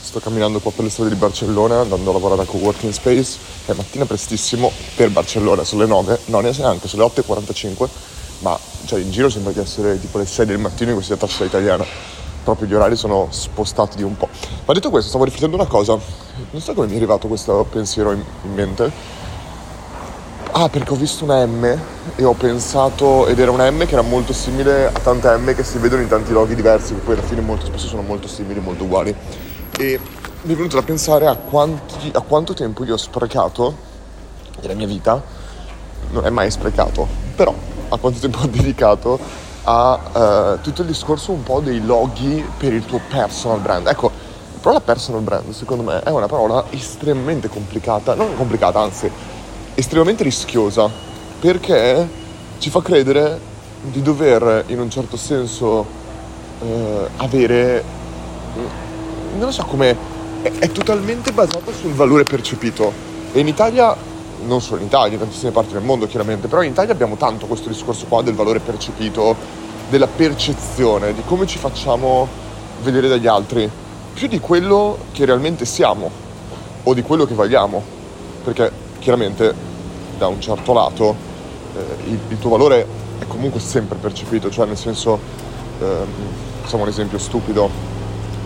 sto camminando qua per le strade di Barcellona andando a lavorare al co-working space. È mattina prestissimo per Barcellona sono le 9 no neanche sono le 8.45 ma cioè, in giro sembra di essere tipo le 6 del mattino in questa città italiana. Proprio gli orari sono spostati di un po' ma detto questo stavo riflettendo una cosa. Non so come mi è arrivato questo pensiero in, in mente. Ah, perché ho visto una M e ho pensato, ed era una M che era molto simile a tante M che si vedono in tanti loghi diversi, che poi alla fine molto spesso sono molto simili, molto uguali. E mi è venuto da pensare a, quanti, a quanto tempo io ho sprecato nella mia vita, non è mai sprecato, però a quanto tempo ho dedicato a uh, tutto il discorso un po' dei loghi per il tuo personal brand. Ecco, la parola personal brand secondo me è una parola estremamente complicata, non complicata, anzi estremamente rischiosa perché ci fa credere di dover in un certo senso eh, avere non lo so come è, è, totalmente basata sul valore percepito. E in Italia non solo in Italia in tantissime parti del mondo chiaramente però in Italia abbiamo tanto questo discorso qua del valore percepito della percezione di come ci facciamo vedere dagli altri. Più di quello che realmente siamo o di quello che vogliamo. Perché chiaramente da un certo lato eh, il, il, tuo valore è comunque sempre percepito, cioè nel senso, eh, facciamo un esempio stupido,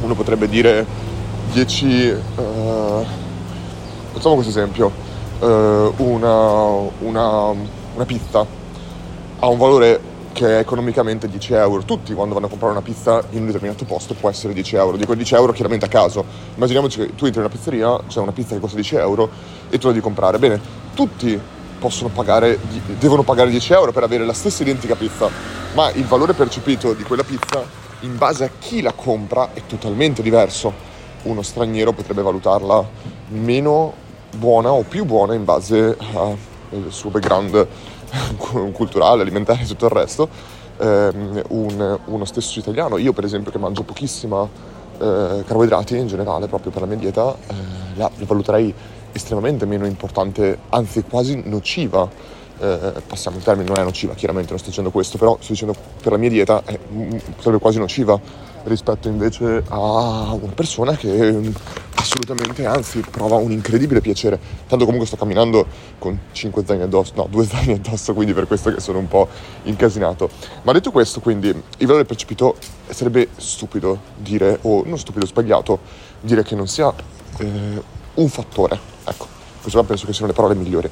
uno potrebbe dire 10, eh, facciamo questo esempio, eh, una, una, una pizza ha un valore che è economicamente 10 euro. Tutti quando vanno a comprare una pizza in un determinato posto può essere 10 euro. Dico 10 euro chiaramente a caso. Immaginiamoci che tu entri in una pizzeria, c'è una pizza che costa 10 euro e tu la devi comprare. Bene, tutti possono pagare, devono pagare 10 euro per avere la stessa identica pizza, ma il valore percepito di quella pizza in base a chi la compra è totalmente diverso. Uno straniero potrebbe valutarla meno buona o più buona in base al suo background culturale, alimentare e tutto il resto. Um, un, uno stesso italiano, io per esempio che mangio pochissima eh, carboidrati in generale proprio per la mia dieta, eh, la valuterei estremamente meno importante, anzi quasi nociva. Eh, passiamo il termine, non è nociva, chiaramente non sto dicendo questo, però sto dicendo per la mia dieta è, sarebbe quasi nociva rispetto invece a una persona che assolutamente, anzi, prova un incredibile piacere. Tanto comunque sto camminando con 5 zaini addosso, no, 2 zaini addosso, quindi per questo che sono un po' incasinato. Ma detto questo, quindi, il valore percepito sarebbe stupido dire, o non stupido, sbagliato, dire che non sia eh, un fattore Ecco, queste qua penso che siano le parole migliori.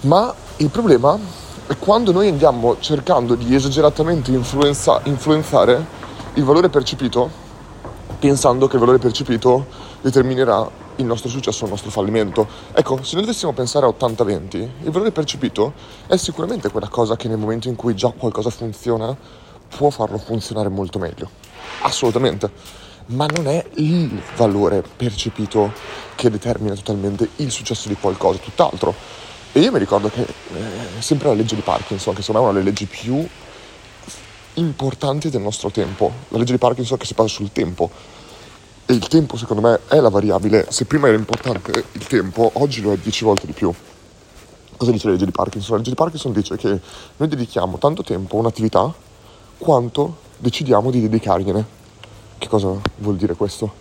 Ma il problema è quando noi andiamo cercando di esageratamente influenza- influenzare il valore percepito, pensando che il valore percepito determinerà il nostro successo il nostro fallimento. Ecco, se noi dovessimo pensare a 80-20, il valore percepito è sicuramente quella cosa che nel momento in cui già qualcosa funziona può farlo funzionare molto meglio. Assolutamente ma non è il valore percepito che determina totalmente il successo di qualcosa, tutt'altro. E io mi ricordo che eh, sempre la legge di Parkinson, che secondo me è una delle leggi più importanti del nostro tempo, la legge di Parkinson che si basa sul tempo. E il tempo secondo me è la variabile, se prima era importante il tempo, oggi lo è dieci volte di più. Cosa dice la legge di Parkinson? La legge di Parkinson dice che noi dedichiamo tanto tempo a un'attività quanto decidiamo di dedicargliene che cosa vuol dire questo?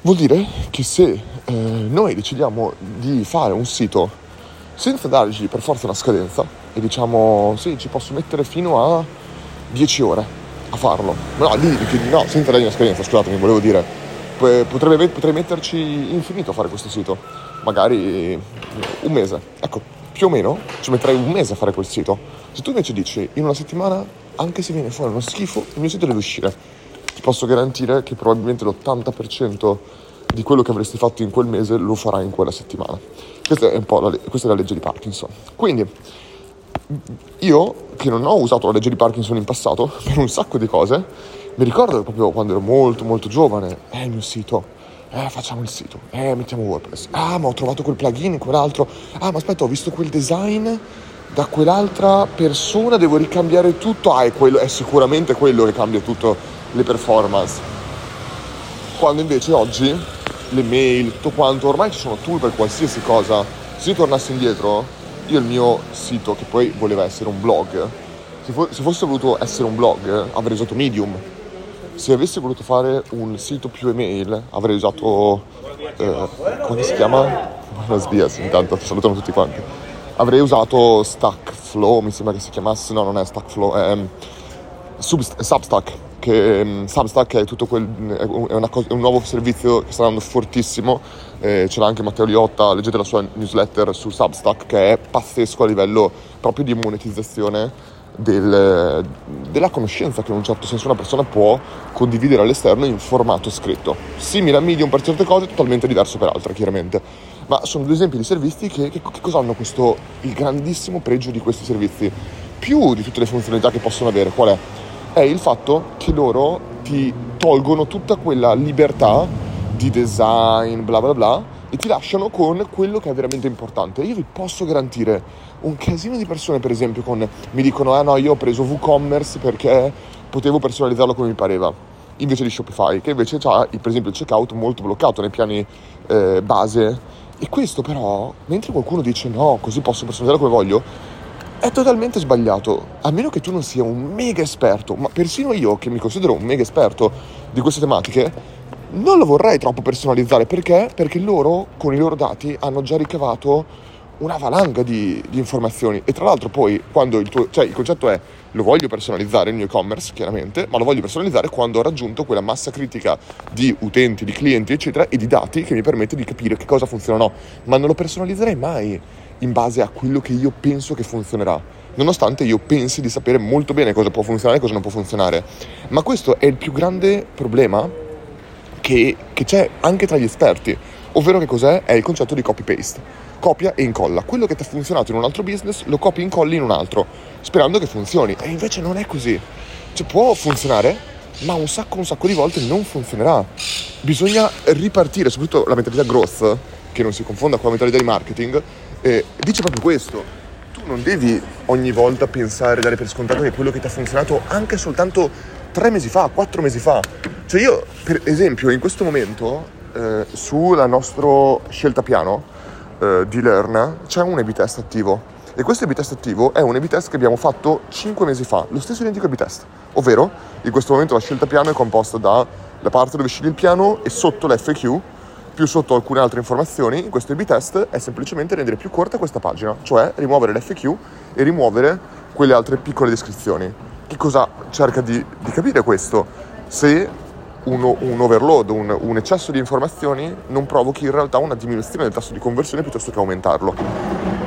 Vuol dire che se eh, noi decidiamo di fare un sito senza dargli per forza una scadenza e diciamo sì, ci posso mettere fino a 10 ore a farlo, no, lì, no senza dargli una scadenza, scusatemi, volevo dire, potrei, potrei metterci infinito a fare questo sito, magari un mese, ecco, più o meno ci metterei un mese a fare quel sito. Se tu invece dici in una settimana, anche se viene fuori uno schifo, il mio sito deve uscire. Ti posso garantire che probabilmente l'80% di quello che avresti fatto in quel mese lo farai in quella settimana. Questa è un po' la, questa è la legge di Parkinson. Quindi io, che non ho usato la legge di Parkinson in passato per un sacco di cose, mi ricordo proprio quando ero molto molto giovane, eh il mio sito, eh facciamo il sito, eh mettiamo WordPress, ah ma ho trovato quel plugin, quell'altro, ah ma aspetta ho visto quel design da quell'altra persona, devo ricambiare tutto, ah è, quello, è sicuramente quello che cambia tutto le performance. Quando invece oggi le mail, tutto quanto, ormai ci sono tool per qualsiasi cosa. Se io tornassi indietro, io il mio sito, che poi voleva essere un blog, se, fo- se fosse voluto essere un blog, avrei usato Medium. se avessi voluto fare un sito più email avrei usato eh, come si chiama? Una sbias intanto salutano tutti quanti avrei usato Stackflow mi sembra che si chiamasse no non è Stackflow è Substack che um, Substack è quel è, cosa, è, un nuovo servizio che sta andando fortissimo eh, c'era anche Matteo Liotta leggete la sua newsletter su Substack che è pazzesco a livello proprio di monetizzazione del, della conoscenza che in un certo senso una persona può condividere all'esterno in formato scritto. Simile a Medium per certe cose, totalmente diverso per altre, chiaramente. Ma sono due esempi di servizi che, che, che cosa hanno questo, il grandissimo pregio di questi servizi? Più di tutte le funzionalità che possono avere, qual è? È il fatto che loro ti tolgono tutta quella libertà di design, bla bla bla, e ti lasciano con quello che è veramente importante. Io vi posso garantire un casino di persone, per esempio, con, mi dicono: Ah no, io ho preso WooCommerce perché potevo personalizzarlo come mi pareva, invece di Shopify, che invece ha, per esempio, il checkout molto bloccato nei piani eh, base. E questo però, mentre qualcuno dice no, così posso personalizzarlo come voglio, è totalmente sbagliato. A meno che tu non sia un mega esperto, ma persino io, che mi considero un mega esperto di queste tematiche, non lo vorrei troppo personalizzare perché? Perché loro con i loro dati hanno già ricavato una valanga di, di informazioni e tra l'altro poi quando il tuo, cioè il concetto è lo voglio personalizzare il mio e-commerce chiaramente, ma lo voglio personalizzare quando ho raggiunto quella massa critica di utenti, di clienti eccetera e di dati che mi permette di capire che cosa funziona o no, ma non lo personalizzerei mai in base a quello che io penso che funzionerà nonostante io pensi di sapere molto bene cosa può funzionare e cosa non può funzionare. Ma questo è il più grande problema che, che c'è anche tra gli esperti, ovvero che cos'è? È il concetto di copy-paste. Copia e incolla. Quello che ti ha funzionato in un altro business lo copi e incolli in un altro, sperando che funzioni. E invece non è così. Cioè può funzionare, ma un sacco, un sacco di volte non funzionerà. Bisogna ripartire, soprattutto la mentalità growth, che non si confonda con la mentalità di marketing, eh, dice proprio questo. Tu non devi ogni volta pensare, dare per scontato che quello che ti ha funzionato anche soltanto tre mesi fa, quattro mesi fa, cioè io, per esempio, in questo momento, eh, sulla nostra scelta piano eh, di Learn c'è un A-B test attivo. E questo A-B test attivo è un A-B test che abbiamo fatto 5 mesi fa, lo stesso identico A-B test. Ovvero, in questo momento la scelta piano è composta dalla parte dove scegli il piano e sotto l'FQ, più sotto alcune altre informazioni. In questo A-B test è semplicemente rendere più corta questa pagina, cioè rimuovere l'FQ e rimuovere quelle altre piccole descrizioni. Che cosa cerca di, di capire questo? Se uno, un overload, un, un, eccesso di informazioni non provochi in realtà una diminuzione del tasso di conversione piuttosto che aumentarlo.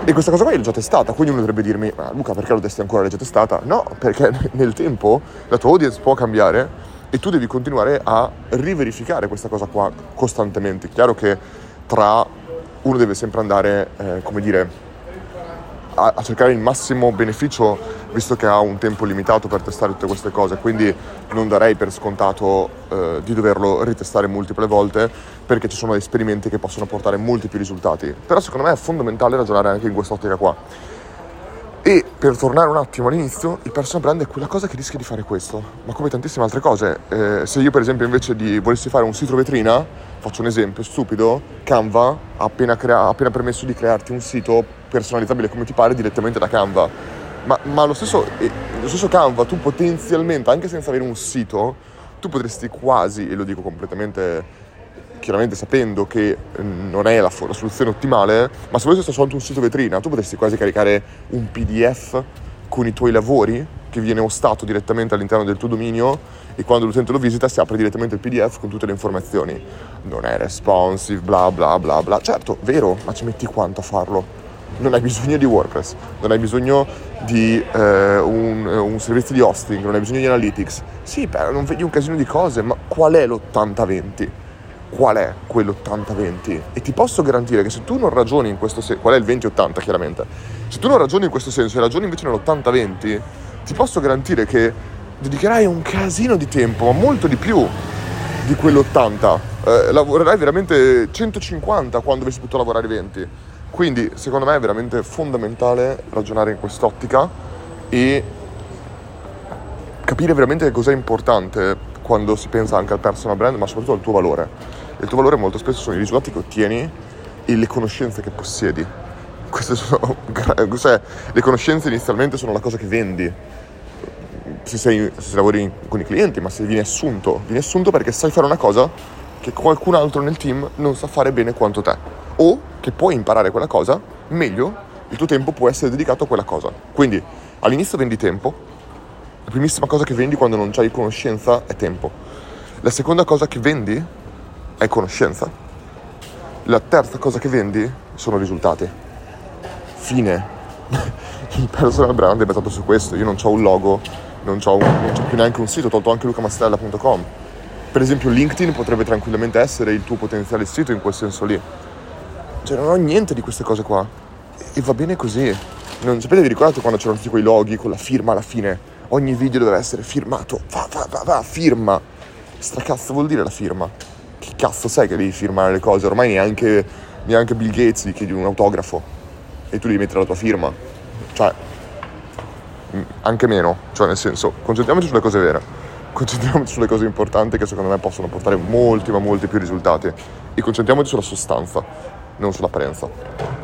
E questa cosa qua l'ho già testata, quindi uno dovrebbe dirmi, ma Luca perché lo testi ancora l'hai già testata? No, perché nel tempo la tua audience può cambiare e tu devi continuare a riverificare questa cosa qua costantemente. Chiaro che tra uno deve sempre andare, eh, come dire, a, a, cercare il massimo beneficio visto che ha un tempo limitato per testare tutte queste cose, quindi non darei per scontato eh, di doverlo ritestare multiple volte perché ci sono esperimenti che possono portare molti più risultati. Però secondo me è fondamentale ragionare anche in quest'ottica qua. E per tornare un attimo all'inizio, il personal brand è quella cosa che rischia di fare questo, ma come tantissime altre cose. Eh, se io per esempio invece di volessi fare un sito vetrina, faccio un esempio stupido, Canva ha appena, crea- appena permesso di crearti un sito personalizzabile come ti pare direttamente da Canva. Ma, ma lo, stesso, eh, lo stesso Canva, tu potenzialmente, anche senza avere un sito, tu potresti quasi, e lo dico completamente chiaramente sapendo che eh, non è la, la soluzione ottimale, ma se volessi soltanto un sito vetrina, tu potresti quasi caricare un PDF con i tuoi lavori che viene ostato direttamente all'interno del tuo dominio e quando l'utente lo visita si apre direttamente il PDF con tutte le informazioni. Non è responsive, bla bla bla bla. Certo, vero, ma ci metti quanto a farlo? Non hai bisogno di WordPress, non hai bisogno di eh, un, un, servizio di hosting, non hai bisogno di analytics. Sì, però non vedi un casino di cose, ma qual è l'80-20? Qual è quell'80-20 e ti posso garantire che se tu non ragioni in questo senso, qual è il 20-80 chiaramente, se tu non ragioni in questo senso e ragioni invece nell'80-20, ti posso garantire che dedicherai un casino di tempo, ma molto di più di quell'80, eh, lavorerai veramente 150 quando avessi potuto lavorare 20. Quindi secondo me è veramente fondamentale ragionare in quest'ottica e capire veramente che cos'è importante quando si pensa anche al personal brand, ma soprattutto al tuo valore il tuo valore molto spesso sono i risultati che ottieni e le conoscenze che possiedi. Queste sono, cioè, le conoscenze inizialmente sono la cosa che vendi. se, sei, se lavori con i clienti, ma se vieni assunto, vieni assunto perché sai fare una cosa che qualcun altro nel team non sa fare bene quanto te, o che puoi imparare quella cosa meglio, il tuo tempo può essere dedicato a quella cosa. Quindi all'inizio vendi tempo, la primissima cosa che vendi quando non hai conoscenza è tempo. La seconda cosa che vendi è conoscenza. La terza cosa che vendi sono risultati. Fine. Il personal brand è basato su questo. Io non ho un logo, non ho, più neanche un sito, ho tolto anche lucamastella.com. Per esempio LinkedIn potrebbe tranquillamente essere il tuo potenziale sito in quel senso lì. Cioè non ho niente di queste cose qua. E va bene così. Non sapete, vi ricordate quando c'erano tutti quei loghi con la firma alla fine? Ogni video deve essere firmato. Va, va, va, va, firma. Stracazzo vuol dire la firma? Che cazzo sai che devi firmare le cose? Ormai neanche, neanche Bill Gates gli chiedi un autografo e tu devi mettere la tua firma. Cioè, anche meno. Cioè, nel senso, concentriamoci sulle cose vere. Concentriamoci sulle cose importanti che secondo me possono portare molti, ma molti più risultati. E concentriamoci sulla sostanza, non sull'apparenza.